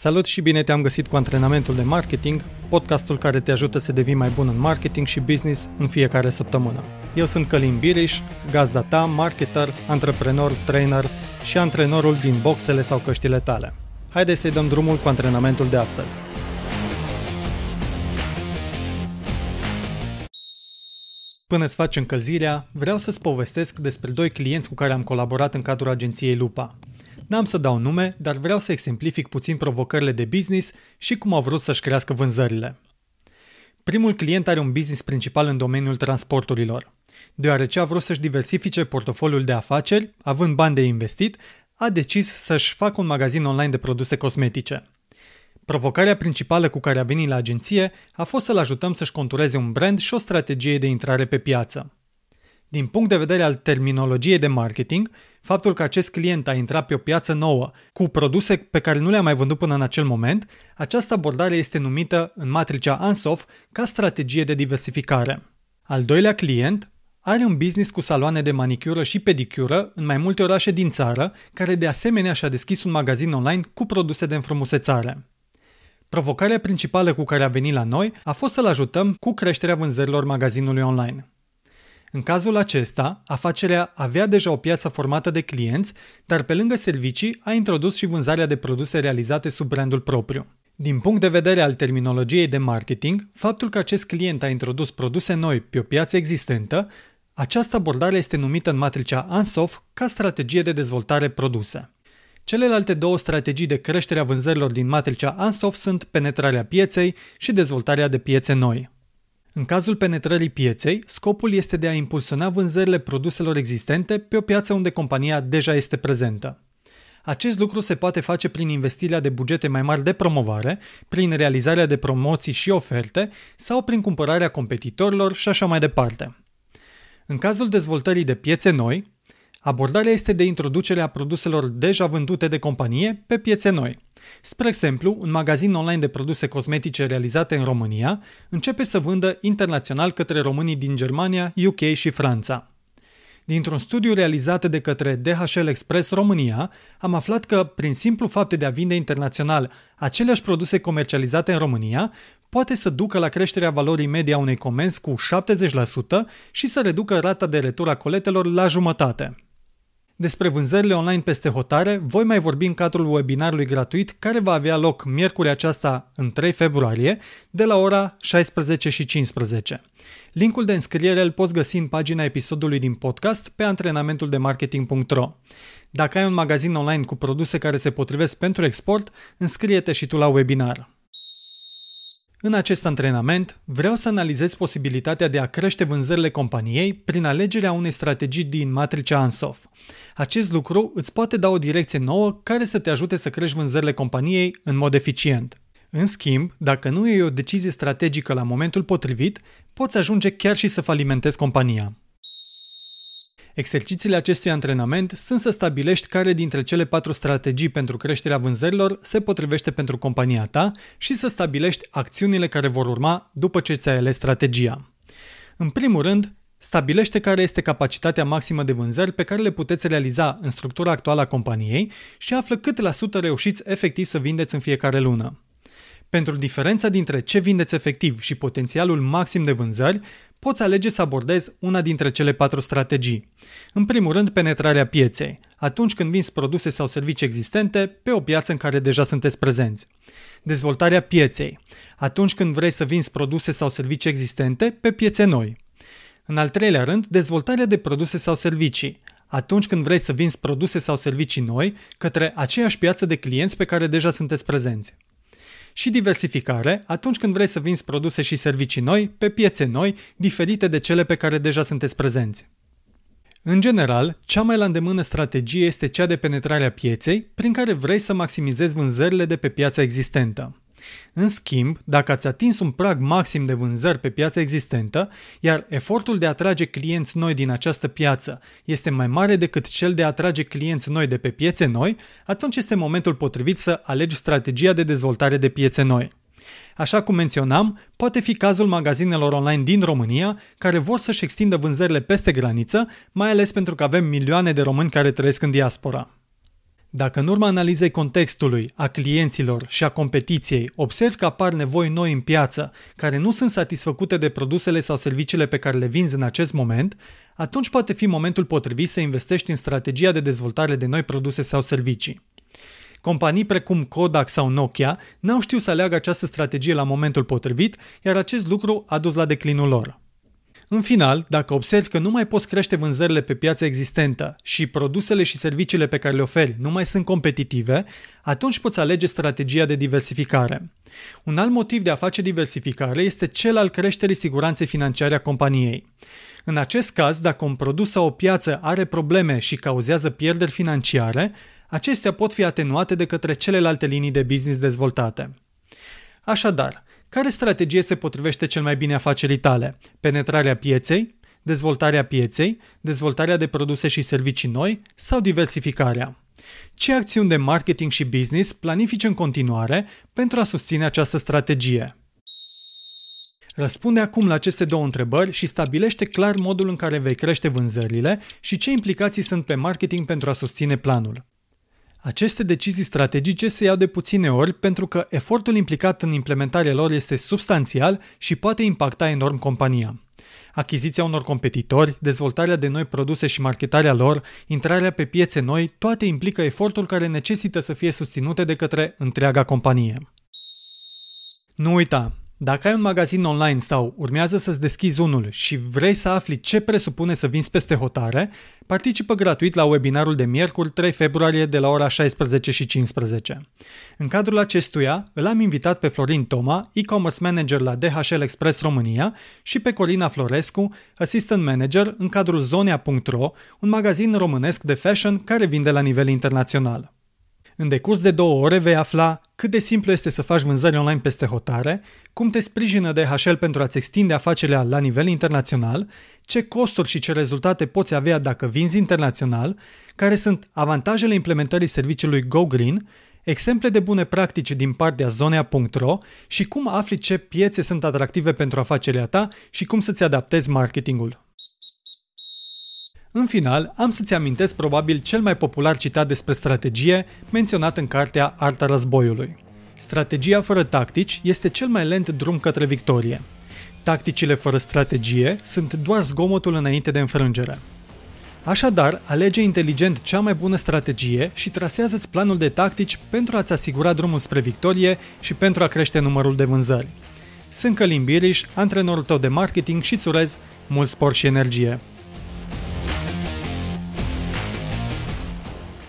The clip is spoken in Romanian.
Salut și bine te-am găsit cu antrenamentul de marketing, podcastul care te ajută să devii mai bun în marketing și business în fiecare săptămână. Eu sunt Călin Biriș, gazda ta, marketer, antreprenor, trainer și antrenorul din boxele sau căștile tale. Haideți să-i dăm drumul cu antrenamentul de astăzi. Până îți faci încălzirea, vreau să-ți povestesc despre doi clienți cu care am colaborat în cadrul agenției Lupa. N-am să dau nume, dar vreau să exemplific puțin provocările de business și cum au vrut să-și crească vânzările. Primul client are un business principal în domeniul transporturilor. Deoarece a vrut să-și diversifice portofoliul de afaceri, având bani de investit, a decis să-și facă un magazin online de produse cosmetice. Provocarea principală cu care a venit la agenție a fost să-l ajutăm să-și contureze un brand și o strategie de intrare pe piață. Din punct de vedere al terminologiei de marketing, faptul că acest client a intrat pe o piață nouă cu produse pe care nu le-a mai vândut până în acel moment, această abordare este numită în matricea ANSOF ca strategie de diversificare. Al doilea client are un business cu saloane de manicură și pedicură în mai multe orașe din țară, care de asemenea și-a deschis un magazin online cu produse de înfrumusețare. Provocarea principală cu care a venit la noi a fost să-l ajutăm cu creșterea vânzărilor magazinului online. În cazul acesta, afacerea avea deja o piață formată de clienți, dar pe lângă servicii a introdus și vânzarea de produse realizate sub brandul propriu. Din punct de vedere al terminologiei de marketing, faptul că acest client a introdus produse noi pe o piață existentă, această abordare este numită în matricea ANSOF ca strategie de dezvoltare produse. Celelalte două strategii de creștere a vânzărilor din matricea ANSOF sunt penetrarea pieței și dezvoltarea de piețe noi. În cazul penetrării pieței, scopul este de a impulsiona vânzările produselor existente pe o piață unde compania deja este prezentă. Acest lucru se poate face prin investirea de bugete mai mari de promovare, prin realizarea de promoții și oferte sau prin cumpărarea competitorilor și așa mai departe. În cazul dezvoltării de piețe noi, abordarea este de introducerea produselor deja vândute de companie pe piețe noi – Spre exemplu, un magazin online de produse cosmetice realizate în România începe să vândă internațional către românii din Germania, UK și Franța. Dintr-un studiu realizat de către DHL Express România, am aflat că, prin simplu fapt de a vinde internațional aceleași produse comercializate în România, poate să ducă la creșterea valorii media unei comenzi cu 70% și să reducă rata de retur a coletelor la jumătate. Despre vânzările online peste hotare voi mai vorbi în cadrul webinarului gratuit care va avea loc miercuri aceasta în 3 februarie de la ora 16 și 15. Linkul de înscriere îl poți găsi în pagina episodului din podcast pe antrenamentul de marketing.ro. Dacă ai un magazin online cu produse care se potrivesc pentru export, înscrie-te și tu la webinar. În acest antrenament, vreau să analizez posibilitatea de a crește vânzările companiei prin alegerea unei strategii din matricea ANSOF. Acest lucru îți poate da o direcție nouă care să te ajute să crești vânzările companiei în mod eficient. În schimb, dacă nu e o decizie strategică la momentul potrivit, poți ajunge chiar și să falimentezi compania. Exercițiile acestui antrenament sunt să stabilești care dintre cele patru strategii pentru creșterea vânzărilor se potrivește pentru compania ta și să stabilești acțiunile care vor urma după ce ți-ai ales strategia. În primul rând, stabilește care este capacitatea maximă de vânzări pe care le puteți realiza în structura actuală a companiei și află cât la sută reușiți efectiv să vindeți în fiecare lună. Pentru diferența dintre ce vindeți efectiv și potențialul maxim de vânzări, poți alege să abordezi una dintre cele patru strategii. În primul rând, penetrarea pieței, atunci când vinzi produse sau servicii existente pe o piață în care deja sunteți prezenți. Dezvoltarea pieței, atunci când vrei să vinzi produse sau servicii existente pe piețe noi. În al treilea rând, dezvoltarea de produse sau servicii, atunci când vrei să vinzi produse sau servicii noi către aceeași piață de clienți pe care deja sunteți prezenți și diversificare atunci când vrei să vinzi produse și servicii noi pe piețe noi, diferite de cele pe care deja sunteți prezenți. În general, cea mai la îndemână strategie este cea de penetrare a pieței, prin care vrei să maximizezi vânzările de pe piața existentă. În schimb, dacă ați atins un prag maxim de vânzări pe piața existentă, iar efortul de a atrage clienți noi din această piață este mai mare decât cel de a atrage clienți noi de pe piețe noi, atunci este momentul potrivit să alegi strategia de dezvoltare de piețe noi. Așa cum menționam, poate fi cazul magazinelor online din România care vor să-și extindă vânzările peste graniță, mai ales pentru că avem milioane de români care trăiesc în diaspora. Dacă în urma analizei contextului, a clienților și a competiției observi că apar nevoi noi în piață care nu sunt satisfăcute de produsele sau serviciile pe care le vinzi în acest moment, atunci poate fi momentul potrivit să investești în strategia de dezvoltare de noi produse sau servicii. Companii precum Kodak sau Nokia n-au știut să aleagă această strategie la momentul potrivit, iar acest lucru a dus la declinul lor. În final, dacă observi că nu mai poți crește vânzările pe piața existentă și produsele și serviciile pe care le oferi nu mai sunt competitive, atunci poți alege strategia de diversificare. Un alt motiv de a face diversificare este cel al creșterii siguranței financiare a companiei. În acest caz, dacă un produs sau o piață are probleme și cauzează pierderi financiare, acestea pot fi atenuate de către celelalte linii de business dezvoltate. Așadar, care strategie se potrivește cel mai bine afacerii tale? Penetrarea pieței, dezvoltarea pieței, dezvoltarea de produse și servicii noi sau diversificarea? Ce acțiuni de marketing și business planifici în continuare pentru a susține această strategie? Răspunde acum la aceste două întrebări și stabilește clar modul în care vei crește vânzările și ce implicații sunt pe marketing pentru a susține planul. Aceste decizii strategice se iau de puține ori pentru că efortul implicat în implementarea lor este substanțial și poate impacta enorm compania. Achiziția unor competitori, dezvoltarea de noi produse și marketarea lor, intrarea pe piețe noi, toate implică efortul care necesită să fie susținute de către întreaga companie. Nu uita, dacă ai un magazin online sau urmează să-ți deschizi unul și vrei să afli ce presupune să vinzi peste hotare, participă gratuit la webinarul de miercuri 3 februarie de la ora 16 și 15. În cadrul acestuia îl am invitat pe Florin Toma, e-commerce manager la DHL Express România și pe Corina Florescu, assistant manager în cadrul Zonea.ro, un magazin românesc de fashion care vinde la nivel internațional. În decurs de două ore vei afla cât de simplu este să faci vânzări online peste hotare, cum te sprijină DHL pentru a-ți extinde afacerea la nivel internațional, ce costuri și ce rezultate poți avea dacă vinzi internațional, care sunt avantajele implementării serviciului Go Green, exemple de bune practici din partea zonea.ro și cum afli ce piețe sunt atractive pentru afacerea ta și cum să-ți adaptezi marketingul. În final, am să-ți amintesc probabil cel mai popular citat despre strategie menționat în cartea Arta războiului. Strategia fără tactici este cel mai lent drum către victorie. Tacticile fără strategie sunt doar zgomotul înainte de înfrângere. Așadar, alege inteligent cea mai bună strategie și trasează-ți planul de tactici pentru a-ți asigura drumul spre victorie și pentru a crește numărul de vânzări. Sunt Călim Biriș, antrenorul tău de marketing și îți urez mult spor și energie.